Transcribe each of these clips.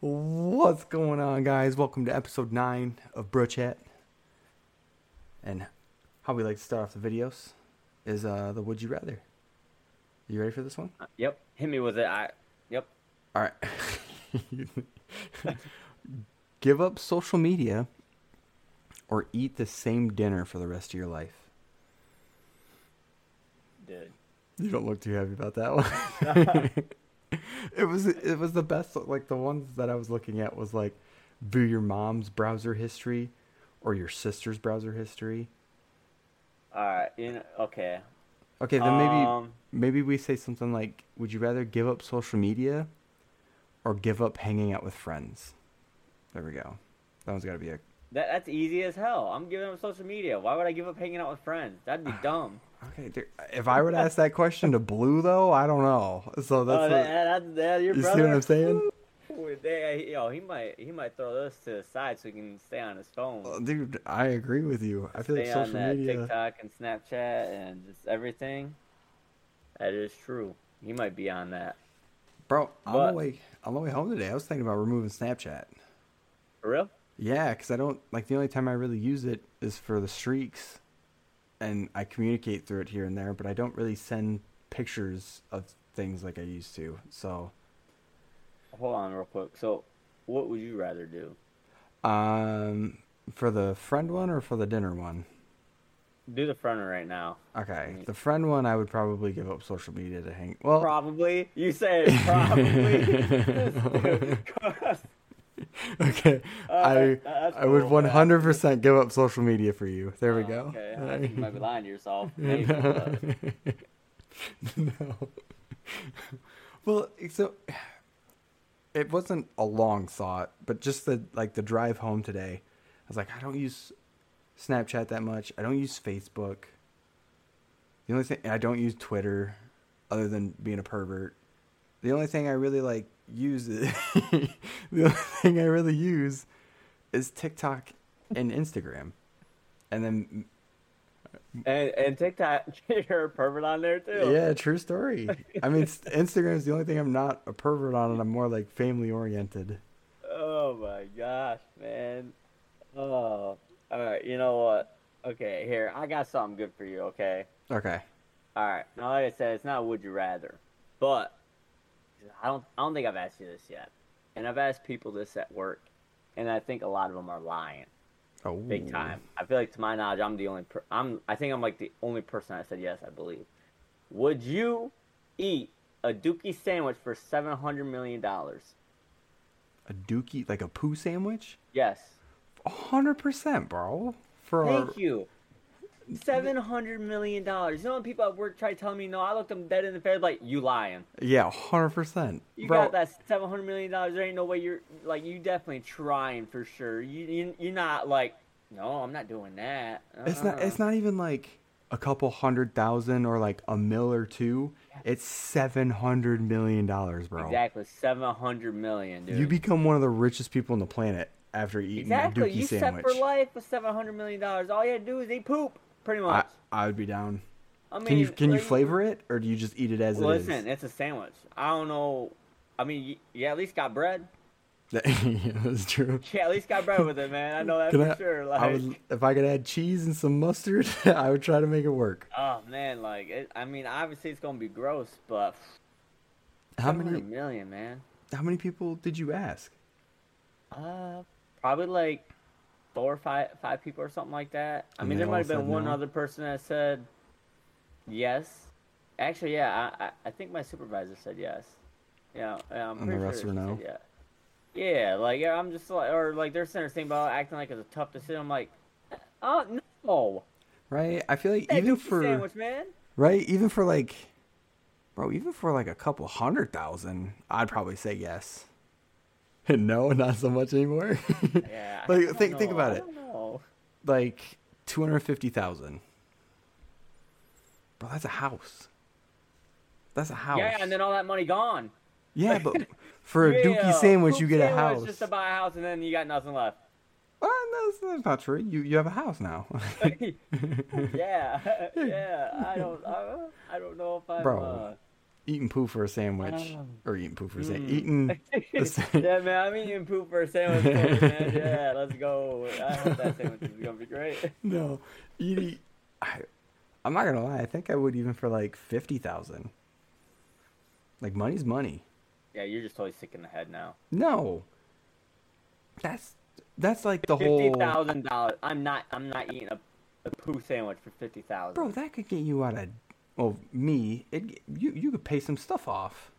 What's going on, guys? Welcome to episode 9 of Bruhh Chat. And how we like to start off the videos is uh, the Would You Rather. You ready for this one? Uh, Yep. Hit me with it. I. Yep. All right. Give up social media or eat the same dinner for the rest of your life. Dude. You don't look too happy about that one. it was it was the best like the ones that I was looking at was like view your mom's browser history or your sister's browser history. All right. You know, okay. Okay, then maybe Um, maybe we say something like would you rather give up social media or give up hanging out with friends? There we go. That one's got to be a That that's easy as hell. I'm giving up social media. Why would I give up hanging out with friends? That'd be dumb. Okay, there- if I would ask that question to Blue though, I don't know. So that's oh, what, that, that, that, your you brother. see what I'm saying? Ooh, they, yo, he might he might throw this to the side so he can stay on his phone. Uh, Dude, I agree with you. I feel like stay on social that media. TikTok and Snapchat and just everything. That is true. He might be on that. Bro, on the way on the way home today, I was thinking about removing Snapchat. For real? Yeah, because I don't like the only time I really use it is for the streaks, and I communicate through it here and there. But I don't really send pictures of things like I used to. So, Hold on, real quick. So, what would you rather do? um, for the friend one or for the dinner one? Do the friend one right now. Okay, the friend one, I would probably give up social media to hang. Well, Probably. You say probably. okay, Uh, I I would one hundred percent give up social media for you. There we Oh, go. Okay, I think you might be lying to yourself. Maybe, no. no. Well, so it wasn't a long thought, but just the like the drive home today, I was like, I don't use Snapchat that much. I don't use Facebook. The only thing I don't use Twitter, other than being a pervert. The only thing I really like use it. the only thing I really use is TikTok and Instagram, and then and and TikTok, you're a pervert on there too. Yeah, true story. I mean, Instagram is the only thing I'm not a pervert on, and I'm more like family oriented. Oh my gosh, man. Oh, all right. You know what? Okay, here I got something good for you. Okay. Okay. All right. Now, like I said, it's not would you rather, but I don't. I don't think I've asked you this yet, and I've asked people this at work, and I think a lot of them are lying. Oh, big time. I feel like, to my knowledge, I'm the only. Per- I'm. I think I'm like the only person that said yes. I believe. Would you eat a Dookie sandwich for seven hundred million dollars? A dookie, like a poo sandwich? Yes. A hundred percent, bro. For our, Thank you. Seven hundred million dollars. You know when people at work try telling me no, I looked them dead in the face like you lying. yeah, hundred percent, You bro. got that seven hundred million dollars. There ain't no way you're like you definitely trying for sure. You, you you're not like no, I'm not doing that. It's not. Uh-uh. It's not even like a couple hundred thousand or like a mill or two. It's seven hundred million dollars, bro. exactly seven hundred million, dude. You become one of the richest people on the planet after eating Exactly. a dookie You sandwich. set for life with seven hundred million dollars. All you had to do is eat poop, pretty much. I would be down. I, mean, Can you can you flavor it or do you just eat it as Listen, it is? Listen, it's a sandwich. I don't know. I mean, you, at least got bread. yeah, that's true. Yeah, at least got bread with it, man. I know that for I- sure. Like, I would, if I could add cheese and some mustard, I would try to make it work. oh man, like, it, I mean, obviously it's gonna be gross, but How many million, man? how many people did you ask? Uh, probably like four or five, five people or something like that. I mean, there might have been one no? other person that said yes. Actually, yeah, I, I, think my supervisor said yes. Yeah, I'm And the pretty rest sure no? yeah. Yeah, like yeah, I'm just like, or like they're saying the about acting like it's a tough decision. I'm like, oh no, Right? I feel like that even for sandwich, man. right, even for like, bro, even for like a couple hundred thousand, I'd probably say yes. no, not so much anymore. Yeah, like think think about it. Like two hundred fifty thousand. Bro, that's a house. That's a house. Yeah, and then all that money gone. Yeah, but for a dookie sandwich, you get a house. Just to buy a house, and then you got nothing left. Well, no, that's, that's not true. You you have a house now. yeah, yeah. I don't, I, I don't know if I'm. Bro. Uh, eating poo for a sandwich, Oh. or eating poo for a sandwich, Mm. eating. yeah, man, I'm eating poo for a sandwich, man. Yeah, let's go. I hope that sandwich is gonna be great. no, eating. I, I'm not gonna lie. I think I would even for like fifty thousand. Like money's money. Yeah, you're just totally sick in the head now. No. That's that's like the Fifty whole. thousand dollars. I'm not. I'm not eating a, a poo sandwich for fifty thousand. Bro, that could get you out of. Well, me, it you you could pay some stuff off.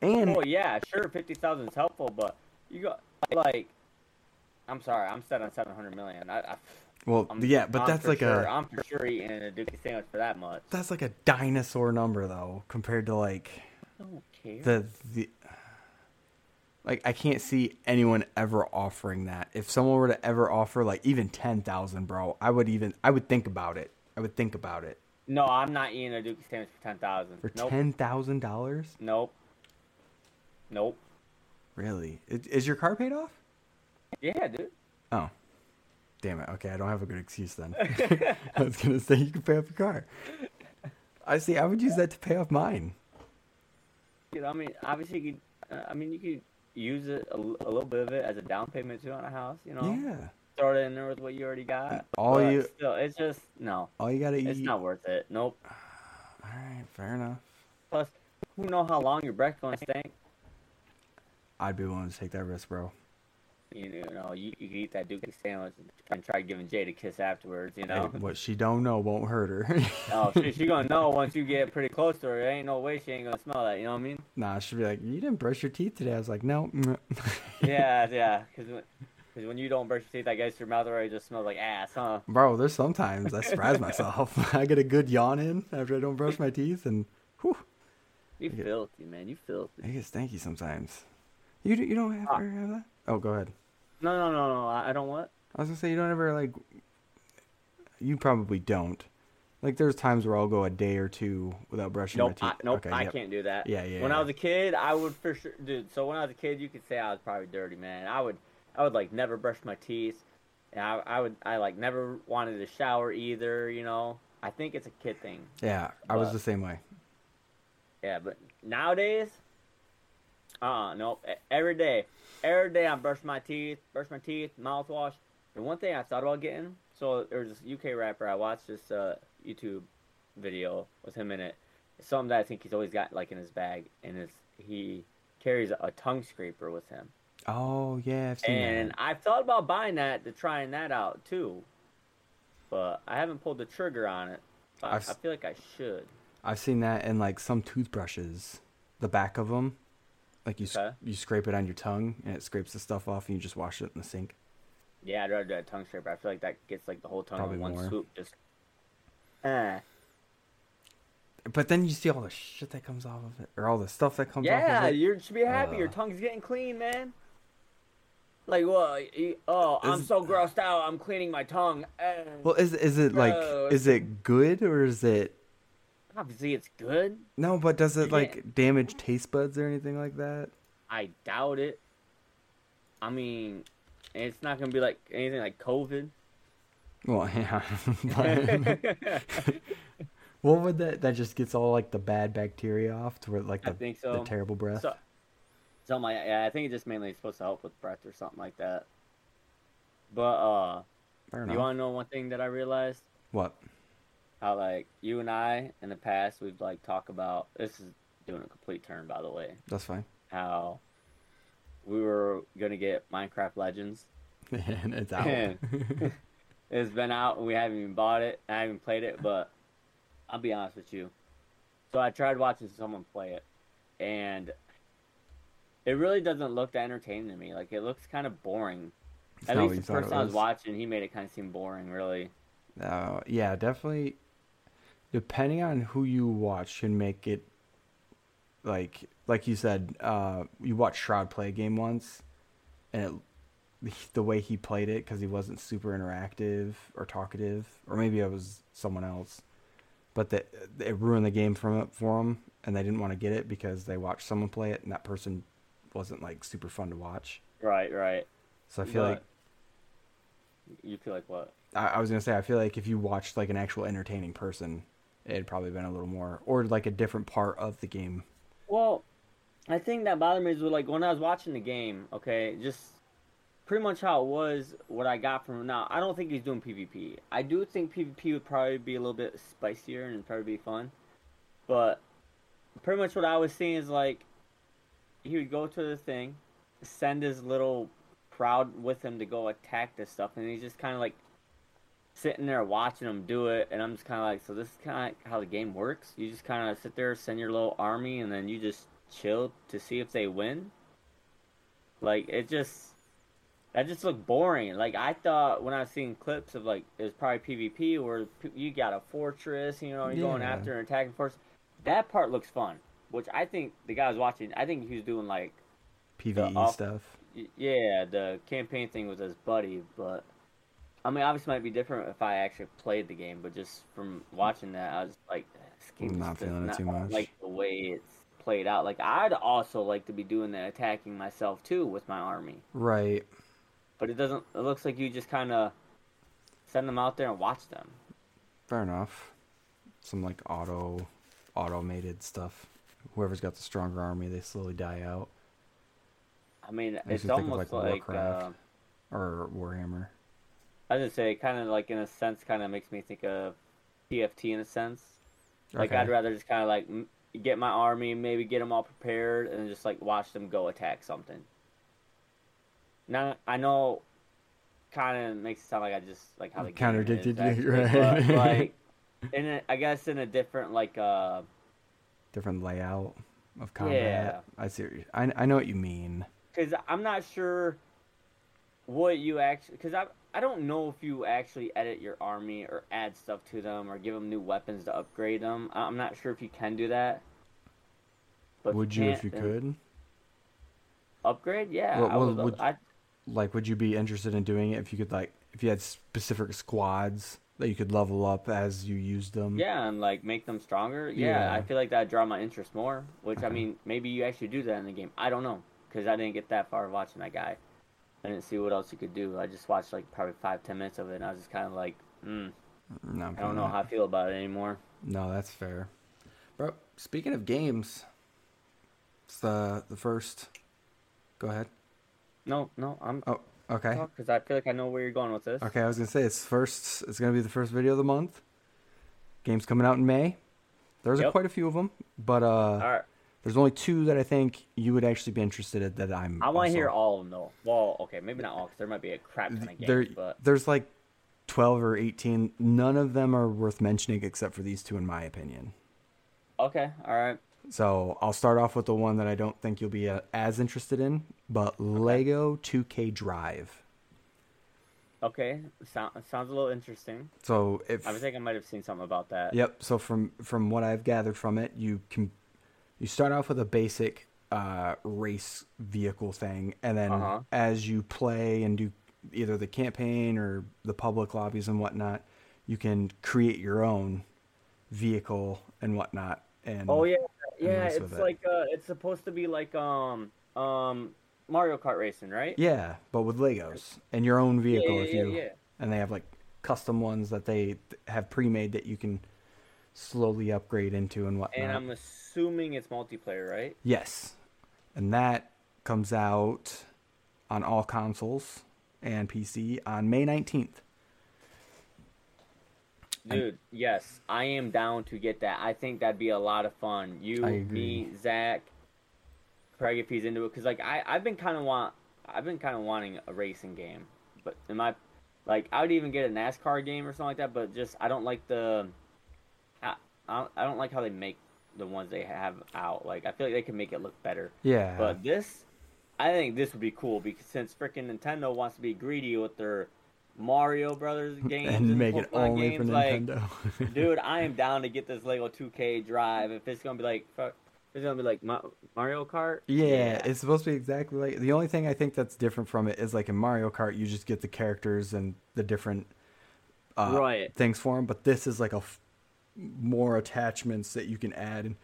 And Oh yeah, sure, fifty thousand is helpful, but you got like. I'm sorry, I'm set on seven hundred million. I, I, well, I'm, yeah, but I'm that's like sure, a I'm for sure eating a dookie sandwich for that much. that's like a dinosaur number though compared to like I don't care. the the like I can't see anyone ever offering that. If someone were to ever offer like even 10,000, bro, I would even I would think about it. I would think about it. No, I'm not eating a dookie sandwich for ten thousand. For Nope. $10,000? Nope. Nope. Really? Is your car paid off? Yeah, dude. Oh. Damn it. Okay, I don't have a good excuse then. I was going to say you can pay off your car. I see. I would use that to pay off mine. You know, I mean, obviously, you could. Uh, I mean, you could use it a, a little bit of it as a down payment too on a house. You know, Yeah. Throw it in there with what you already got. All but you- still, it's just no. All you got to eat. It's not worth it. Nope. All right, fair enough. Plus, who know how long your breath gonna stink? I'd be willing to take that risk, bro. You know, you, you can eat that dookie sandwich and, try giving Jade a kiss afterwards. You Hey, know. what she don't know won't hurt her. oh, she, she gonna know once you get pretty close to her. There ain't no way she ain't gonna smell that. You know what I mean? Nah, she'd be like, "You didn't brush your teeth today." I was like, "No." mm." Yeah, yeah. Because when, 'cause when you don't brush your teeth, I guess your mouth already just smells like ass, huh? Bro, there's sometimes I surprise myself. I get a good yawn in after I don't brush my teeth, and whew, You Yeah. filthy, man. You filthy. I get stanky sometimes. You you don't have, Ah. ever have that? Oh, go ahead. No, no, no, no. I, I don't want. I was gonna say you don't ever like. You probably don't. Like there's times where I'll go a day or two without brushing Nope, my I, teeth. nope. Okay, I yep. can't do that. Yeah, yeah, When I was a kid, I would for sure, dude. So when I was a kid, you could say I was probably dirty, man. I would, I would like never brush my teeth, and I, I would, I like never wanted to shower either. You know, I think it's a kid thing. Yeah, I was the same way. Yeah, but nowadays, uh, uh nope. E- Every day, every day I brush my teeth, brush my teeth, mouthwash. And one thing I thought about getting, so there was this UK rapper I watched this uh, YouTube video with him in it. It's something that I think he's always got like in his bag, and it's he carries a tongue scraper with him. Oh yeah, I've seen And that. I've thought about buying that to trying that out too, but I haven't pulled the trigger on it. I s- feel like I should. I've seen that in like some toothbrushes, the back of them, like you Okay. you scrape it on your tongue and it scrapes the stuff off and you just wash it in the sink. Yeah, I'd rather do a tongue scraper. I feel like that gets like the whole tongue Probably in one more. swoop. Just. Eh. But then you see all the shit that comes off of it, or all the stuff that comes off Yeah, of it. you should be happy. Your tongue's getting clean, man. Like, what? Oh, I'm Is- so grossed out. I'm cleaning my tongue. Eh. Well, is is it like is it good or is it Obviously, it's good. no? But does it like can't- damage taste buds or anything like that? I doubt it. I mean, it's not gonna be like anything like COVID. Well, yeah. what would that? That just gets all like the bad bacteria off to where like I the, think the terrible breath. So, something like yeah, I think it's just mainly supposed to help with breath or something like that. But uh, you want to know one thing that I realized? What? how like you and I in the past we've like talked about this is doing a complete turn by the way That's fine. how we were gonna get Minecraft Legends and it's out. And- it's been out and we haven't even bought it I haven't played it but I'll be honest with you so I tried watching someone play it and it really doesn't look that entertaining to me like it looks kind of boring It's at least the person I was was. watching he made it kind of seem boring really Uh, yeah, definitely. Depending on who you watch, can make it like like you said. Uh, you watched Shroud play a game once, and it, the way he played it because he wasn't super interactive or talkative, or maybe it was someone else, but that it ruined the game from it for him, and they didn't want to get it because they watched someone play it, and that person wasn't like super fun to watch. right right So I feel But- like you feel like what I, I was gonna say I feel like if you watched like an actual entertaining person, it had probably been a little more, or like a different part of the game. Well, I think that bothered me is like when I was watching the game. Okay, just pretty much how it was. What I got from now, I don't think he's doing PvP. I do think PvP would probably be a little bit spicier and probably be fun, but pretty much what I was seeing is like he would go to the thing, send his little crowd with him to go attack this stuff, and he's just kind of like sitting there watching them do it, and I'm just kind of like, so this is kind of how the game works. You just kind of sit there, send your little army, and then you just chill to see if they win. Like it just that just looked boring. Like I thought when I was seeing clips of like it was probably PvP where you got a fortress, you know, you're going after and attacking force. That part looks fun, which I think the guy was watching. I think he was doing like PVE off- stuff. Yeah, the campaign thing was his buddy, but I mean, obviously, it might be different if I actually played the game. But just from watching that, I was like, this game Not feeling it too much. like the way it's played out. Like I'd also like to be doing that attacking myself too with my army, Right. but it doesn't. It looks like you just kind of send them out there and watch them. Fair enough. Some like auto, automated stuff. Whoever's got the stronger army, they slowly die out. I mean, Makes it's me think of, almost like, like, Warcraft. uh, Or Warhammer. I gonna say, kind of like in a sense, kind of makes me think of TFT in a sense. Like Okay. I'd rather just kind of like get my army, maybe get them all prepared, and just like watch them go attack something. Now I know, kind of makes it sound like I just like how the is, you, right. But like, in a, I guess in a different like uh Different layout of combat. Yeah. I see. I I know what you mean. because I'm not sure what you actually because I I don't know if you actually edit your army or add stuff to them or give them new weapons to upgrade them. I'm not sure if you can do that. But would you if you uh, could? upgrade? Yeah, Well- would. would- Like, would you be interested in doing it if you could like if you had specific squads that you could level up as you used them? yeah, and like make them stronger. Yeah, Yeah. I feel like that'd draw my interest more. Which I mean, maybe you actually do that in the game. I don't know because I didn't get that far watching that guy. I didn't see what else you could do. I just watched like probably five ten minutes of it, and I was just kind of like, hmm, No, I don't know how I feel about it anymore. No, that's fair. Bro, speaking of games, it's the the first. Go ahead. No, no, I'm Oh, okay. because I feel like I know where you're going with this. Okay, I was gonna say it's first. It's gonna be the first video of the month. Games coming out in May. There's a quite a few of them, but uh, All right, there's only two that I think you would actually be interested in. That I'm. I want to hear all of them though. Well, okay, maybe not all because there might be a crap ton of There, but there's like twelve or eighteen. None of them are worth mentioning except for these two, in my opinion. okay, all right. So I'll start off with the one that I don't think you'll be uh, as interested in, but Lego 2K Drive. Okay, sound, sounds a little interesting. So if I think I might have seen something about that. Yep. So from from what I've gathered from it, you can you start off with a basic uh, race vehicle thing, and then Uh-huh. as you play and do either the campaign or the public lobbies and whatnot, you can create your own vehicle and whatnot. And Oh yeah, yeah. It's it. like uh, it's supposed to be like um um Mario Kart racing, right? yeah, but with Legos and your own vehicle yeah, if yeah, you yeah. and they have like custom ones that they have pre-made that you can slowly upgrade into and whatnot. And I'm assuming it's multiplayer, right? Yes. And that comes out on all consoles and PC on May 19th. Dude, yes, I am down to get that. I think that'd be a lot of fun. You, me, Zach, Craig, if he's into it, because like I, I've been kind of want, I've been kind of wanting a racing game, but in my, like, I would even get a NASCAR game or something like that. But just I don't like the, I, I don't, I don't like how they make the ones they have out. Like I feel like they can make it look better. Yeah. But this, I think this would be cool because since freaking Nintendo wants to be greedy with their Mario Brothers games and make it only games, for like, Nintendo. dude, I am down to get this Lego 2K Drive. If it's gonna be like, it's gonna be like Mario Kart. yeah, it's supposed to be exactly like the only thing I think that's different from it is like in Mario Kart you just get the characters and the different uh, Right. things for them, but this is like a f- more attachments that you can add and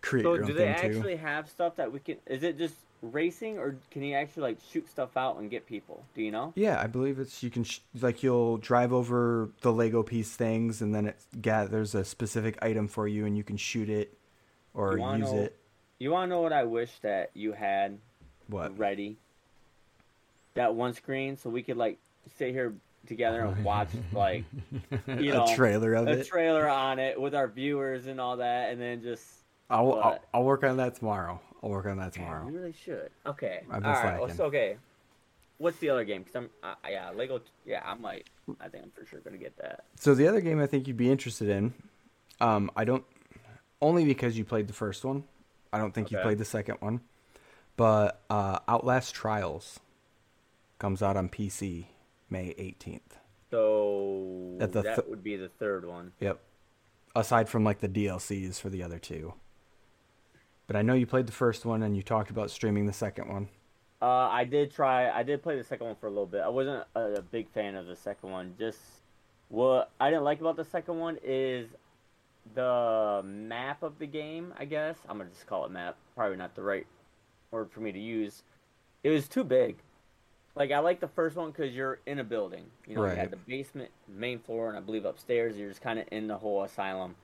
create So your own do they thing too. actually have stuff that we can? Is it just racing, or can he actually like shoot stuff out and get people? Do you know? Yeah, I believe it's you can sh- like you'll drive over the Lego piece things, and then it gathers a specific item for you, and you can shoot it or use know- it. You want to know what I wish that you had What? ready? That one screen, so we could like sit here together and watch like you know, a trailer of a it. trailer on it with our viewers and all that, and then just. I'll, I'll I'll work on that tomorrow. I'll work on that tomorrow. we really should. Okay. I've been right. well, so, okay. What's the other game? Cause I'm, uh, yeah, Lego. Yeah, I might. I think I'm for sure gonna get that. So the other game I think you'd be interested in, um, I don't only because you played the first one. I don't think you played the second one, but uh, Outlast Trials comes out on PC May eighteenth. So At the that th- would be the third one. Yep. Aside from like the DLCs for the other two. But I know you played the first one and you talked about streaming the second one. Uh, I did try. I did play the second one for a little bit. I wasn't a, a big fan of the second one. Just what I didn't like about the second one is the map of the game. I guess I'm gonna just call it map. Probably not the right word for me to use. It was too big. Like I like the first one because you're in a building. You know, you Right. had the basement, main floor, and I believe upstairs. You're just kind of in the whole asylum.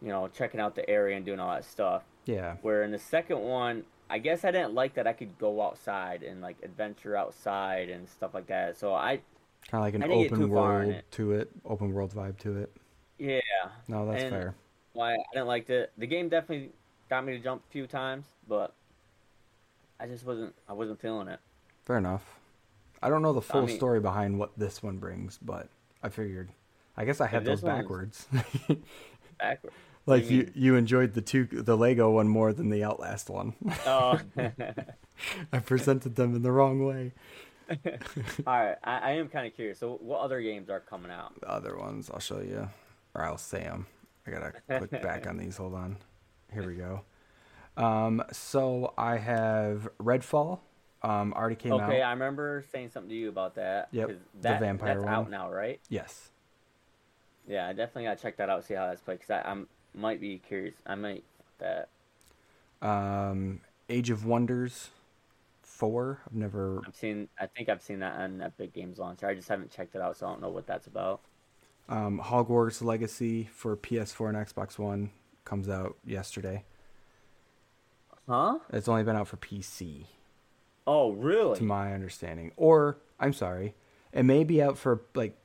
You know, checking out the area and doing all that stuff. Yeah. Where in the second one, I guess I didn't like that I could go outside and like adventure outside and stuff like that. So I, Kind of like an I open too far in world it. to it, open world vibe to it. yeah, No, that's And- fair. why I didn't like it. The game definitely got me to jump a few times, but I just wasn't. I wasn't feeling it. Fair enough. I don't know the full mean- story behind what this one brings, but I figured. I guess I had those backwards. backwards. Like you you, you enjoyed the two, the Lego one more than the Outlast one. Oh, I presented them in the wrong way. all right. I, I am kind of curious. So, what other games are coming out? The other ones, I'll show you, or I'll say them. I gotta click back on these. Hold on. Here we go. Um, so I have Redfall. Um, already came okay, out. Okay, I remember saying something to you about that. Yep, 'cause the vampire That's one. out now, right? Yes. Yeah, I definitely gotta check that out. See how that's played. Cause I'm, might be curious. I might that. Um, Age of Wonders four. I've never. I've seen. I think I've seen that on Epic Games Launcher. I just haven't checked it out, so I don't know what that's about. Um, Hogwarts Legacy for PS4 and Xbox One comes out yesterday. Huh? It's only been out for PC, Oh, really? to my understanding. Or I'm sorry, it may be out for like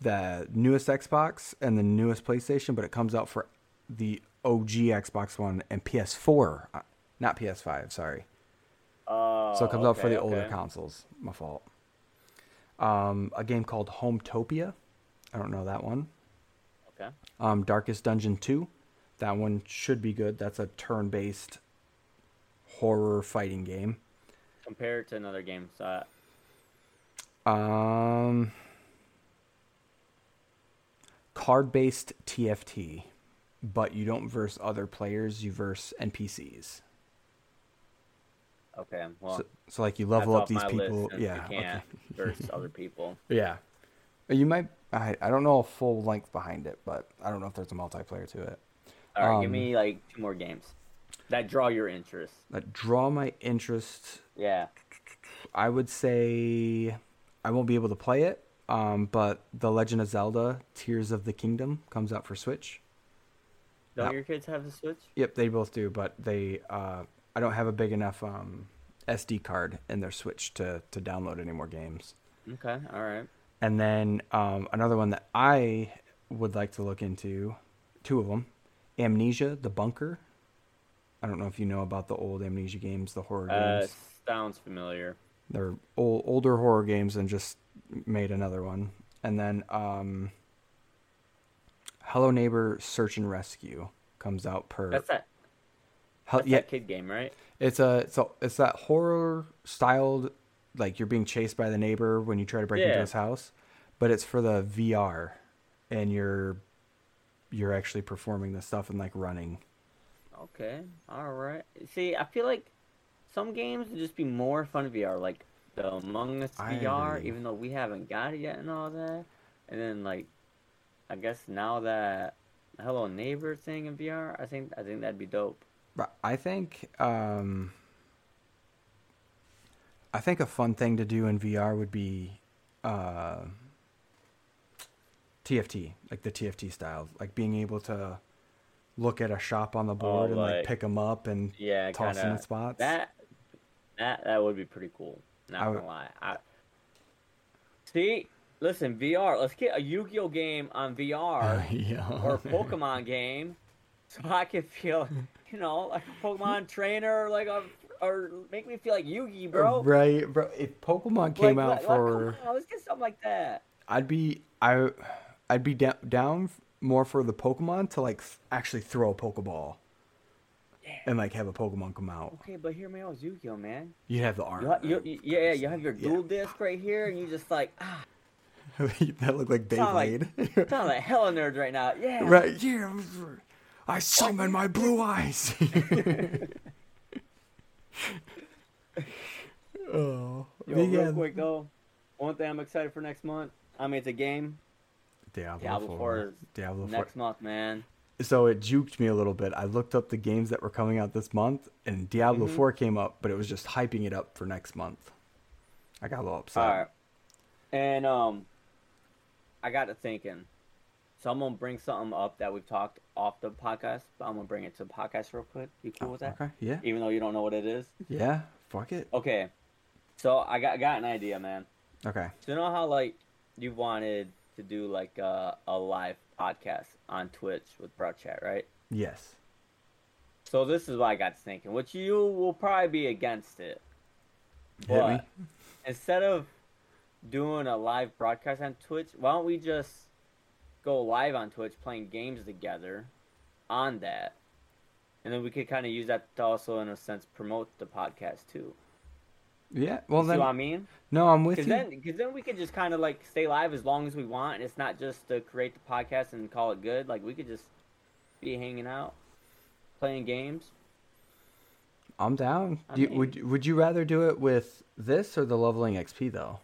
the newest Xbox and the newest PlayStation, but it comes out for the OG Xbox One and PS4, uh, not PS5. Sorry. Oh, So it comes out for okay, the older consoles. My fault. Um, a game called Hometopia. I don't know that one. Okay. Um, Darkest Dungeon 2. That one should be good. That's a turn based horror fighting game. Compare it to another game. So Um, card based TFT, but you don't verse other players, you verse NPCs. okay, well, So, so like you level up these people. yeah. we can't okay. versus other people. Yeah. You might. I, I don't know a full length behind it, but I don't know if there's a multiplayer to it. All right, give Um, me like two more games that draw your interest. That draw my interest. Yeah. I would say I won't be able to play it, um, but The Legend of Zelda: Tears of the Kingdom comes out for Switch. Don't your kids have the Switch? Yep, they both do, but they uh, I don't have a big enough um, SD card in their Switch to to download any more games. Okay. All right. And then um, another one that I would like to look into, two of them, Amnesia: The Bunker. I don't know if you know about the old Amnesia games, the horror Uh, games. sounds familiar. They're old, older horror games and just made another one. And then um, Hello Neighbor: Search and Rescue comes out per. That's that. Hel- That's yeah, that kid game, right? it's a it's a, it's that horror styled like you're being chased by the neighbor when you try to break into his house, but it's for the VR, and you're you're actually performing the stuff and like running. Okay. All right. See, I feel like some games would just be more fun VR, like the Among Us I VR, agree. even though we haven't got it yet and all that. And then like, I guess now that Hello Neighbor thing in VR, I think I think that'd be dope. But I think um, I think a fun thing to do in VR would be uh, TFT, like the TFT style, like being able to look at a shop on the board and like, Oh, like- pick them up and Yeah, toss them kinda in spots. that that that would be pretty cool. Not I gonna lie. I, see, listen, VR. Let's get a Yu-Gi-Oh game on VR yeah. or a Pokemon game, so I can feel, you know, like a Pokemon trainer, like a or make me feel like Yugi, bro. Right, bro. If Pokemon came Like, out like, for, on, let's get something like that. I'd be I, I'd be da- down more for the Pokemon to like th- actually throw a Pokeball Yeah. and like have a Pokemon come out. Okay, but hear me out, Yu-Gi-Oh, man. You'd have the arm. You, ha- you, you- yeah, yeah, you have your Yeah. Duel Disk right here, and you just like ah, that look like Sound like- Beyblade. sound like hella nerds right now. Yeah, right, yeah. I summon my blue eyes. oh, Yo, yeah. real quick though, one thing I'm excited for next month. I mean, it's a game. Diablo, Diablo 4. 4 Diablo 4. Next month, man. So it juked me a little bit. I looked up the games that were coming out this month, and Diablo Mhm. 4 came up, but it was just hyping it up for next month. I got a little upset. All right, and um, I got to thinking. So I'm gonna bring something up that we've talked off the podcast, but I'm gonna bring it to the podcast real quick. You cool with that? Okay, yeah. Even though you don't know what it is. Yeah, fuck it. Okay. So I got got an idea, man. Okay. So you know how like you wanted to do like a, a live podcast on Twitch with Bruhh Chat, right? Yes. So this is what I got thinking, which you will probably be against it. Hit me. But instead of doing a live broadcast on Twitch, why don't we just go live on Twitch playing games together on that? And then we could kind of use that to also, in a sense, promote the podcast too. Yeah. Well See then, what I mean? no, I'm with Because you. then, because then we could just kind of like stay live as long as we want. And it's not just to create the podcast and call it good. Like we could just be hanging out, playing games. I'm down. Do you, mean- would Would you rather do it with this or the leveling XP though?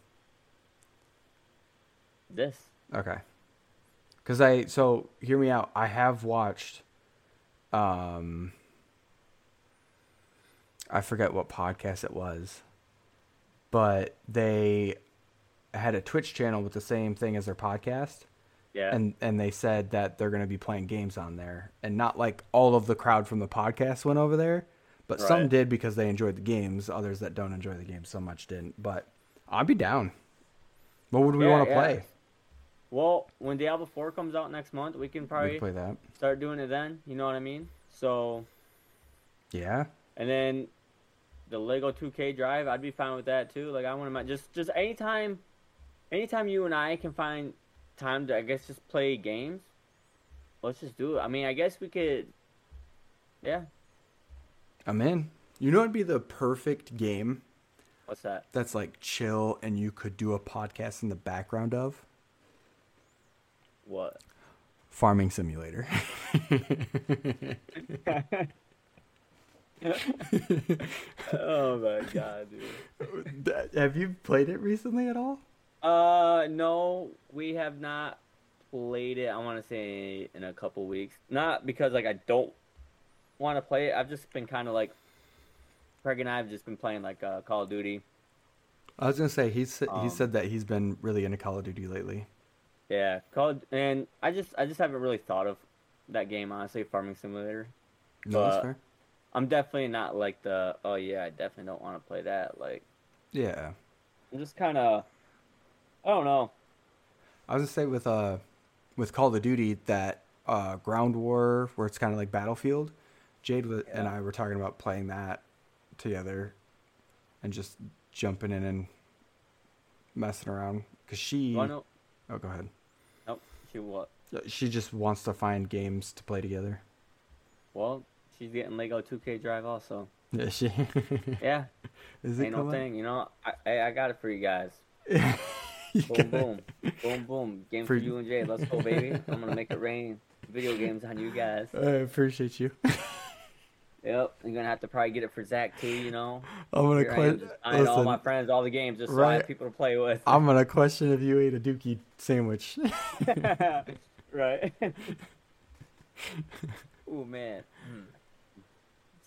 This. Okay. Cause I so hear me out. I have watched, um, I forget what podcast it was, but they had a Twitch channel with the same thing as their podcast, Yeah. and and they said that they're gonna be playing games on there, and not like all of the crowd from the podcast went over there, but some did because they enjoyed the games. Others that don't enjoy the games so much didn't. But I'd be down. What would we Yeah, want to yeah. play? Well, when Diablo 4 comes out next month, we can We probably play that. start doing it then. You know what I mean? So, Yeah. and then the Lego 2K drive, I'd be fine with that too. Like I want to just just anytime, anytime you and I can find time to I guess just play games. Let's just do it. I mean, I guess we could. Yeah. I'm in. You know, it'd be the perfect game What's that? that's like chill and you could do a podcast in the background of What? Farming Simulator. oh my god, dude. Have you played it recently at all? Uh, no, we have not played it. I want to say in a couple weeks. Not because like I don't want to play it. I've just been kind of like Craig and I have just been playing like uh, Call of Duty. I was gonna say he's he Um, said that he's been really into Call of Duty lately. Yeah, Call of- and I just I just haven't really thought of that game honestly, Farming Simulator. No, that's fair. I'm definitely not like the oh yeah, I definitely don't want to play that. Like Yeah, I'm just kind of I don't know. I was gonna say with uh with Call of Duty that uh Ground War where it's kind of like Battlefield. Jade wa- and I were talking about playing that together and just jumping in and messing around because she. I know? Oh, go ahead. She what? Uh, she just wants to find games to play together. Well, she's getting Lego 2K Drive also. Yeah, she. Yeah. Is it Ain't no thing, you know. I, I I got it for you guys. You Boom, boom, boom, boom. Game For for, you- you and Jay. Let's go, baby. I'm gonna make it rain. Video games on you guys. I appreciate you. Yep. You're gonna have to probably get it for Zach too. You know. I'm gonna I question. buying all my friends all the games just so I Right. have people to play with. I'm gonna question if you ate a Dookie sandwich. right. Ooh man. Hmm.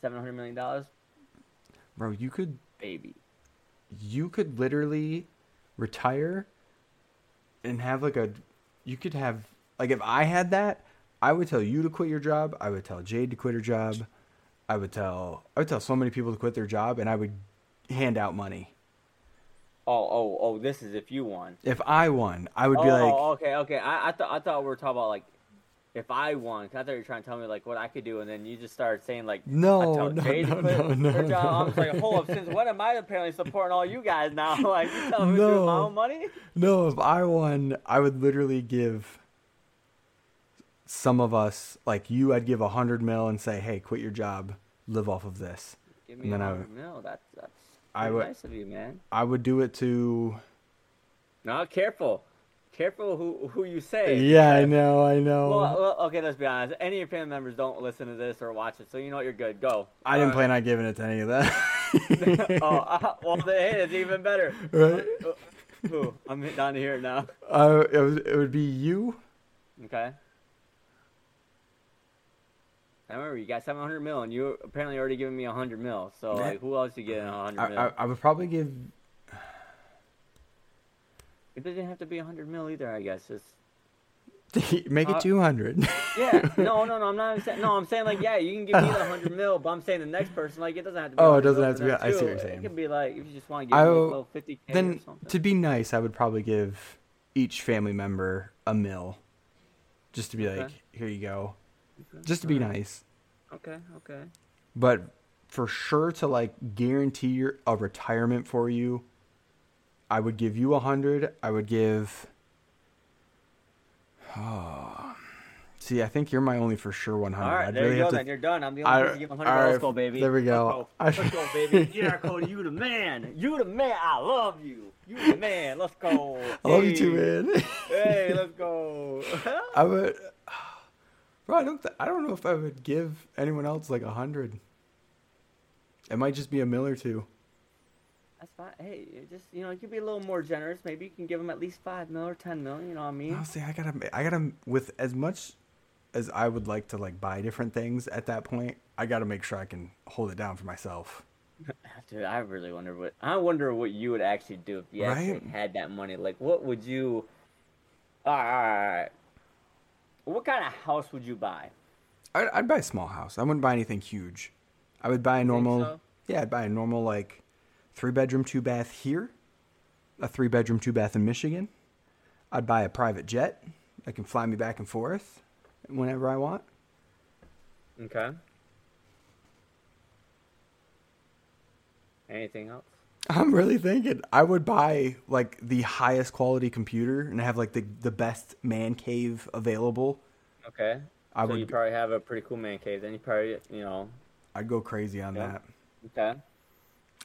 Seven hundred million dollars, Bro, you could baby. you could literally retire and have like a you could have like if I had that, I would tell you to quit your job, I would tell Jade to quit her job. I would tell I would tell so many people to quit their job and I would hand out money. Oh, oh, oh! This is if you won. If I won, I would oh, be like oh, okay, okay. I, I thought I thought we were talking about like if I won. 'cause I thought you were trying to tell me like what I could do, and then you just started saying like No, no, to no, quit no, no. I was like, hold up, since when am I apparently supporting all you guys now? like you telling me to do my own money? No, if I won, I would literally give some of us, like you, I'd give a hundred mil and say, "Hey, quit your job, live off of this." Give me a then I hundred mil. That's that's I would- nice of you, man. I would do it to. No, careful, careful who who you say. Yeah, I know, I know. Well, well, okay, let's be honest. Any of your family members don't listen to this or watch it, so you know what, you're good. Go. I didn't Uh, plan on giving it to any of that. oh, uh, well, hey, it's even better. right? Uh, Who? I'm down to hear now. Uh, it, was, it would be you. Okay. I remember you got 700 mil, and you apparently already given me 100 mil. So, like, who else you getting 100 I, mil? I, I would probably give. It doesn't have to be 100 mil either, I guess. It's Make it Uh, two hundred. yeah. No, no, no. I'm not saying. No, I'm saying like, yeah, you can give me the 100 mil, but I'm saying the next person, like, it doesn't have to be. Oh, it doesn't have to be- I see what you're saying. It can be like if you just want to give I me like, a little 50k or then, to be nice, I would probably give each family member a mil, just to be Okay. like, "Here you go," Okay, just to be alright. nice. Okay. Okay. But for sure to like guarantee your a retirement for you, I would give you a hundred. I would give. Oh, see, I think you're my only for sure one hundred. All right, I'd there really you go. to. Then you're done. I'm the I- only person giving 100 all mil. Let's right, go, baby. there we go. Let's go, I- Let's go baby. Yeah, Cody, you the man. You the man. I love you. You the man. Let's go. I love you too, man. Hey, let's go. I would. Bro, I don't. Th- I don't know if I would give anyone else like a hundred. It might just be a mill or two. That's fine. Hey, you just you know, you can be a little more generous. Maybe you can give them at least five mil or ten mil. You know what I mean? Honestly, I gotta. I gotta. With as much as I would like to like buy different things at that point, I gotta make sure I can hold it down for myself. Dude, I really wonder what I wonder what you would actually do if you actually had that money. Like, what would you? All right, all right, all right. What kind of house would you buy? I'd, I'd buy a small house. I wouldn't buy anything huge. I would buy a normal. so? Yeah, I'd buy a normal like three bedroom, two bath here, a three bedroom, two bath in Michigan. I'd buy a private jet that can fly me back and forth whenever I want. Okay. Anything else? I'm really thinking I would buy like the highest quality computer and have like the the best man cave available. Okay. I so would you probably have a pretty cool man cave. Then you probably, you know, I'd go crazy on Yeah. that. okay.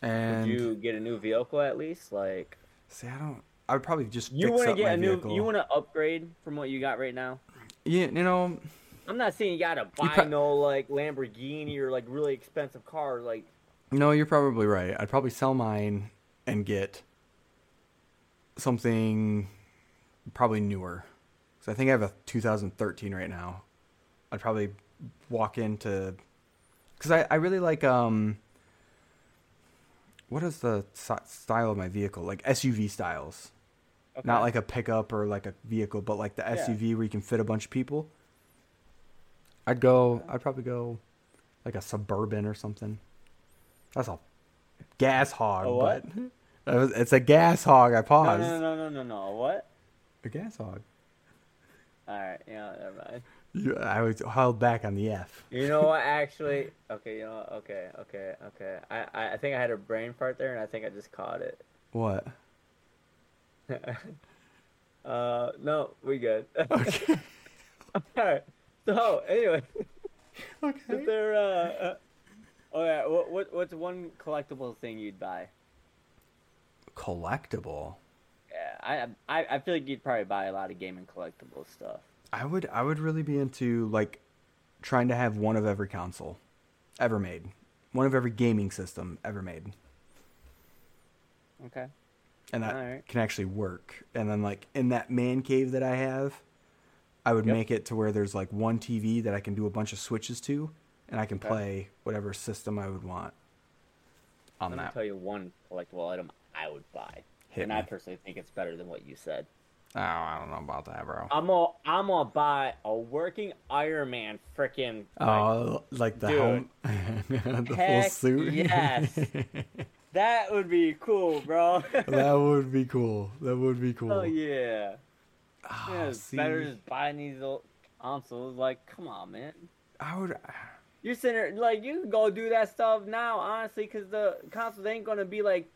And Would you get a new vehicle at least? Like, see, I don't. I would probably just you want to get a new, vehicle. you want to upgrade from what you got right now? Yeah, you know, I'm not saying you gotta buy pro- no like Lamborghini or like really expensive car. Like, no, you're probably right. I'd probably sell mine and get something probably newer. So I think I have a 2013 right now. I'd probably walk into because I, I really like um what is the style of my vehicle like SUV styles okay. not like a pickup or like a vehicle but like the Yeah. SUV where you can fit a bunch of people I'd go I'd probably go like a suburban or something that's a gas hog A what? but it's a gas hog I paused no, no, no, no, no. What? a gas hog All right, yeah, never mind. You- I was held back on the F You know what? Actually, okay, you know, what? okay, okay, okay. I, I, think I had a brain fart there, and I think I just caught it. what uh, no, we good. okay All right. So anyway, okay there uh, oh yeah, what what what's one collectible thing you'd buy? collectible Yeah, I I I feel like you'd probably buy a lot of gaming collectible stuff. I would I would really be into like trying to have one of every console ever made. One of every gaming system ever made. Okay. And that Alright. can actually work. And then like in that man cave that I have, I would Yep. make it to where there's like one TV that I can do a bunch of switches to and I can Okay. play whatever system I would want on Let me tell you one collectible item I would buy, Hit and me. I personally think it's better than what you said. Oh, I don't know about that, bro. I'm gonna I'm gonna buy a working Iron Man freaking. Oh, like the home, the full suit. yes. that would be cool, bro. that would be cool. That would be cool. oh yeah. Ah, Yeah, it's see, better just buying these old consoles. Like, come on, man. I would. You're sitting there, like, you can go do that stuff now, honestly, because the consoles ain't gonna be like,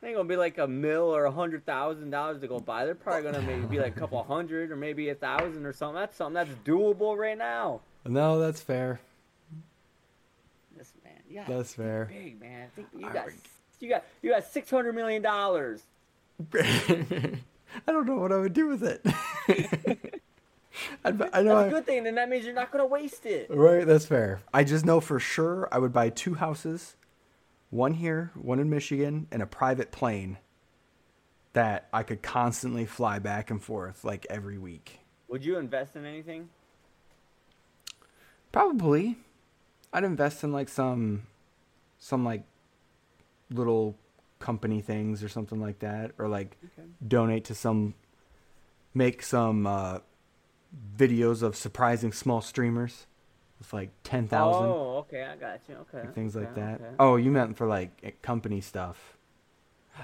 they ain't gonna be like a mil or a hundred thousand dollars to go buy. They're probably gonna maybe be like a couple hundred or maybe a thousand or something. That's something that's doable right now. No, that's fair. This man, yeah, That's fair. big man. You got, you got, you got six hundred million dollars. I don't know what I would do with it. I'd, I know. That's a good thing. Then that means you're not gonna waste it. Right, that's fair. I just know for sure I would buy two houses, one here, one in Michigan, and a private plane that I could constantly fly back and forth like every week. Would you invest in anything? Probably. I'd invest in like some some like little company things or something like that or like Okay. donate to some make some uh videos of surprising small streamers with like 10,000 Oh, okay, I got you. Okay. like things like that. okay. Oh, you meant for like eh, company stuff.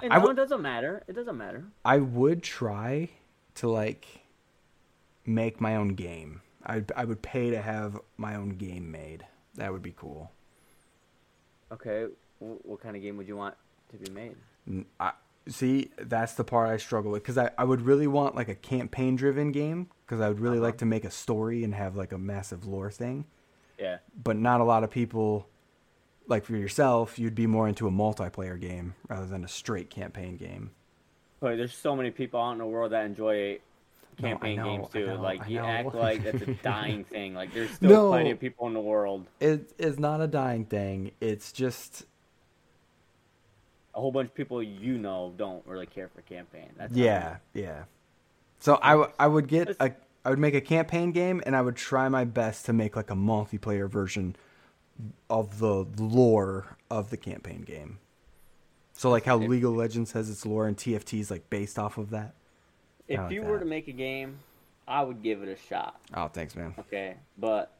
And I no, would- it doesn't matter. It doesn't matter. I would try to like make my own game. I I would pay to have my own game made. That would be cool. Okay, what kind of game would you want to be made? I, see, that's the part I struggle with because I, I would really want like a campaign driven game because I would really Uh-huh. like to make a story and have like a massive lore thing. Yeah. But not a lot of people, like for yourself, you'd be more into a multiplayer game rather than a straight campaign game. But there's so many people out in the world that enjoy No, campaign know, games too. know, like you act like that's a dying thing. Like there's still No. plenty of people in the world. It, it's not a dying thing. It's just A whole bunch of people you know don't really care for campaign. That's Yeah, yeah. So I, w- I would get a I would make a campaign game and I would try my best to make like a multiplayer version of the lore of the campaign game. So like how League of Legends has its lore and TFT is like based off of that. If like you were that. to make a game, I would give it a shot. Oh, thanks, man. Okay, but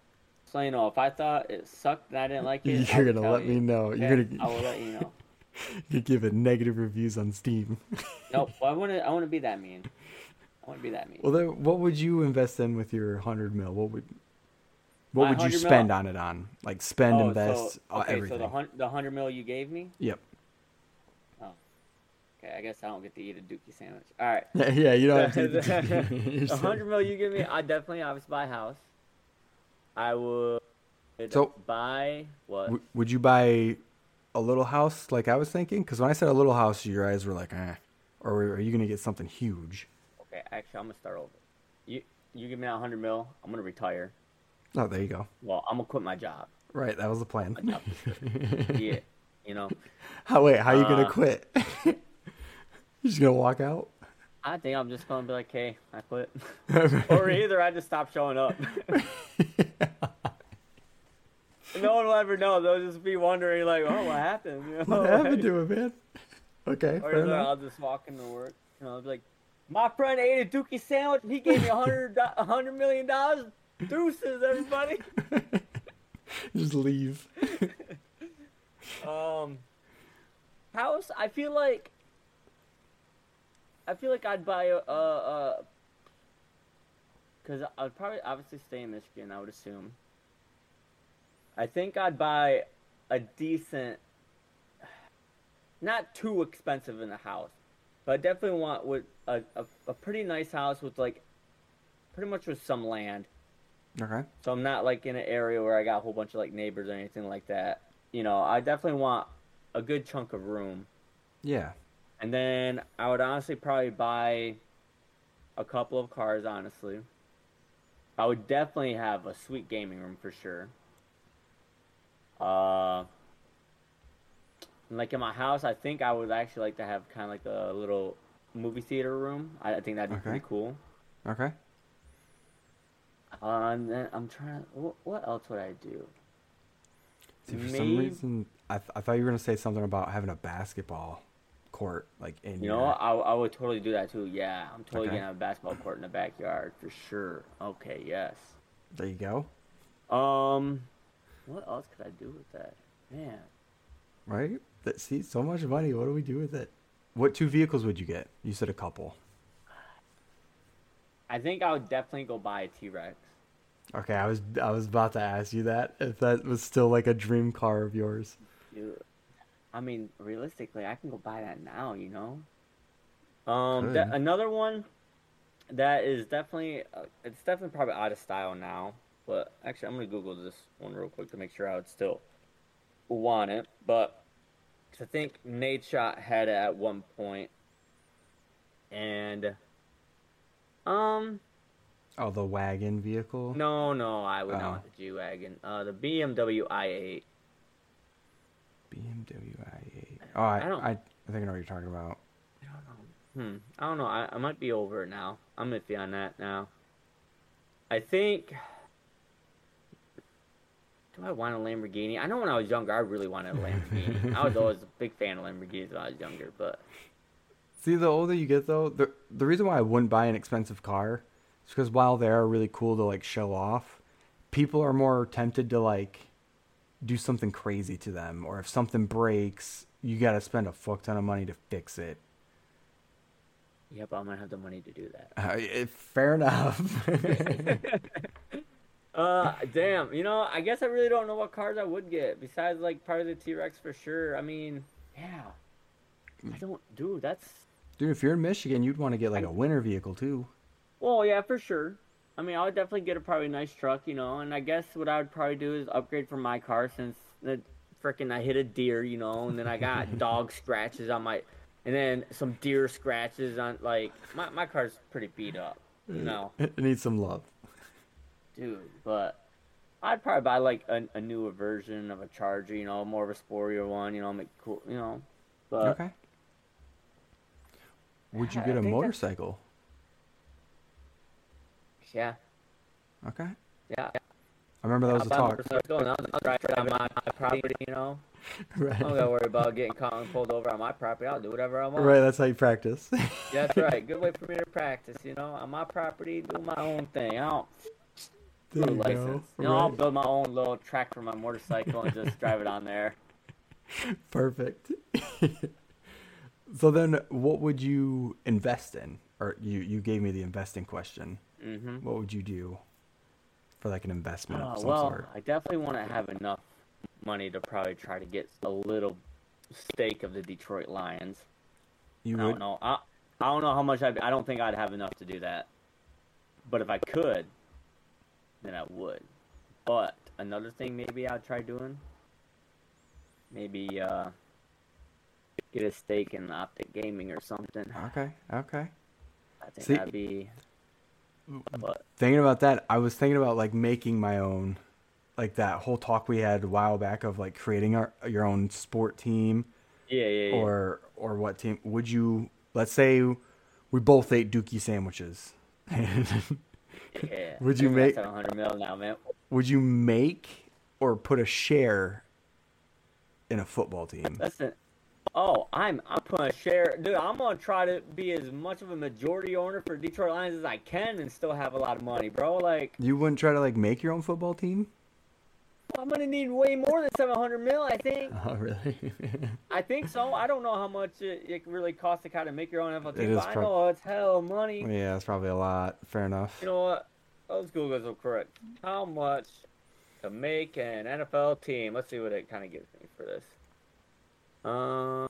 so you know, if I thought it sucked and I didn't like it, You're gonna let you, me know. You're gonna I will let you know. you give it negative reviews on Steam. Nope. Well, I want to. I want to be that mean. I want to be that mean. well, then what would you invest in with your hundred mil? What would what My would you 100 mil? spend on it on? Like spend, Oh, invest, so, uh, okay, everything. so the hun- the hundred mil you gave me. Yep. Okay, I guess I don't get to eat a dookie sandwich. All right. Yeah, yeah, you don't have to. The the hundred mil you give me, I definitely obviously buy a house. I would So- buy what? W- would you buy a little house like I was thinking? Because when I said a little house, your eyes were like, eh. Or are you gonna get something huge? Okay, actually, I'm gonna start over. You you give me a hundred mil, I'm gonna retire. Oh, there you go. Well, I'm gonna quit my job. Right, that was the plan. yeah, you know. How wait? How are you gonna Uh, quit? you just gonna walk out? I think I'm just gonna be like, hey, I quit. or either I just stop showing up. No one will ever know. They'll just be wondering, like, oh, what happened? You know? what happened to him, man? Okay, Or. I'll just walk into work. You know, I'll be like, my friend ate a dookie sandwich and he gave me a hundred, do- a hundred million dollars. Deuces, everybody. Just leave. Um, house. I feel like. I feel like I'd buy a, a, a Cause I'd probably obviously stay in Michigan. I would assume. I think I'd buy a decent, not too expensive in the house, but I definitely want with a, a, a pretty nice house with like, pretty much with some land. Okay. So I'm not like in an area where I got a whole bunch of like neighbors or anything like that. You know, I definitely want a good chunk of room. Yeah. And then I would honestly probably buy a couple of cars, honestly. I would definitely have a sweet gaming room for sure. Uh like in my house, I think I would actually like to have kind of like a little movie theater room. I, I think that'd be Okay. pretty cool. Okay. Uh, and then I'm trying. What, what else would I do? See, for some reason, I, th- I thought you were gonna say something about having a basketball court, like in You your- know, I, I would totally do that too. Yeah, I'm totally Okay. getting a basketball court in the backyard for sure. Okay, yes. There you go. Um, what else could I do with that? Man, Right? That see so much money. What do we do with it? What two vehicles would you get? You said a couple. I think I would definitely go buy a T Rex. Okay, I was I was about to ask you that if that was still like a dream car of yours. Dude, I mean, realistically, I can go buy that now. You know. Um, Could. that, another one that is definitely uh, it's definitely probably out of style now. But actually, I'm gonna Google this one real quick to make sure I would still want it. But I think Nate Shot had it at one point, and um, Oh, the wagon vehicle. no, no, I would Oh. not want the G wagon. Uh, the BMW i8. BMW i8. Oh, I, I don't- I, I think I know what you're talking about. I don't know. Hmm. I don't know. I, I might be over it now. I'm iffy on that now. I think. Do I want a Lamborghini? I know when I was younger, I really wanted a Lamborghini. I was always a big fan of Lamborghinis when I was younger, but See, the older you get, though, the the reason why I wouldn't buy an expensive car is because while they are really cool to like show off, people are more tempted to like do something crazy to them, or if something breaks, you got to spend a fuck ton of money to fix it. yep, I'm gonna have the money to do that. Uh, it- fair enough. Uh, damn. You know, I guess I really don't know what cars I would get besides like probably the T Rex for sure. I mean, yeah. I don't, dude. That's Dude, if you're in Michigan, you'd want to get like I- a winter vehicle too. Well, yeah, for sure. I mean, I would definitely get a probably nice truck, you know, and I guess what I would probably do is upgrade from my car since the freaking I hit a deer, you know, and then I got dog scratches on my, and then some deer scratches on like my my car's pretty beat up, you know, It needs some love. Dude. But I'd probably buy like a, a newer version of a Charger, you know, more of a sportier one, you know, make cool, you know. But okay. Would you get a think that's- motorcycle? yeah, Okay. yeah. I remember that was a talk. motorcycle I'll, I'll drive it my property, you know. right. I don't gotta worry about getting caught and pulled over on my property. I'll do whatever I want. Right, that's how you practice. Yeah, that's right. Good way for me to practice. You know, on my property, do my own thing. I don't There you license. go. You know, I'll build my own little track for my motorcycle and just drive it on there. Perfect. so then, what would you invest in? Or you you gave me the investing question. hmm What would you do for like an investment Uh, of some well, sort? I definitely want to have enough money to probably try to get a little stake of the Detroit Lions. You I would. don't know. I, I don't know how much I'd, I don't think I'd have enough to do that. But if I could, then I would. But another thing maybe I'd try doing, maybe uh, get a stake in Optic Gaming or something. Okay. Okay. I think See- that'd be. But Thinking about that, I was thinking about like making my own, like that whole talk we had a while back of like creating our, your own sport team yeah, yeah, yeah. or or what team would you? Let's say we both ate Dookie sandwiches. yeah. would you make- that's 100 mil now, man? would you make or put a share in a football team? Listen. Oh, I'm I'm putting a share, dude. I'm gonna try to be as much of a majority owner for Detroit Lions as I can, and still have a lot of money, bro. Like, You wouldn't try to like make your own football team? I'm gonna need way more than 700 mil. I think. Oh, really? I think so. I don't know how much it, it really costs to kind of make your own NFL team, but I know it's hell money. yeah, it's probably a lot. Fair enough. You know what? Let's Google this real. How much to make an NFL team? Let's see what it kind of gives me for this. Um,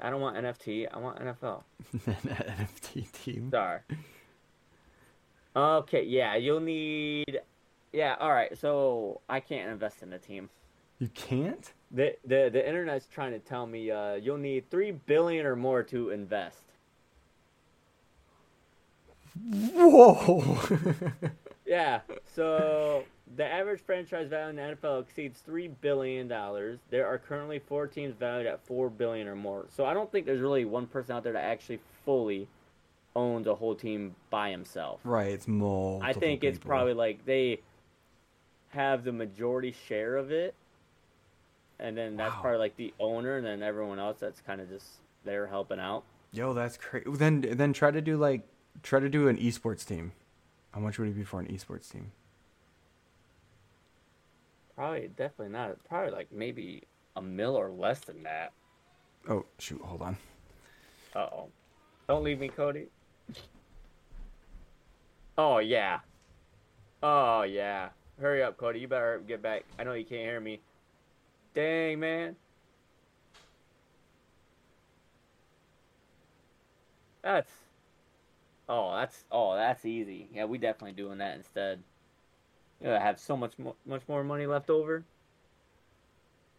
I don't want NFT. I want NFL. NFT team. Sorry. Okay, yeah, you'll need. Yeah, all right. So I can't invest in a team. You can't? The the the internet's trying to tell me uh, you'll need three billion or more to invest. Whoa! Yeah. So the average franchise value in the NFL exceeds three billion dollars. There are currently four teams valued at four billion or more. So I don't think there's really one person out there that actually fully owns a whole team by himself. right, it's more. I think it's people. probably like they have the majority share of it, and then that's Wow. probably like the owner, and then everyone else that's kind of just there helping out. Yo, that's crazy. Then then try to do like try to do an esports team. How much would it be for an esports team? Probably, definitely not. Probably like maybe a mil or less than that. Oh shoot, hold on. Uh oh. Don't leave me, Cody. Oh yeah. Oh yeah. Hurry up, Cody. You better get back. I know you can't hear me. Dang, man. That's. Oh, that's. Oh, that's easy. Yeah, we definitely doing that instead. Yeah, have so much mo- much more money left over.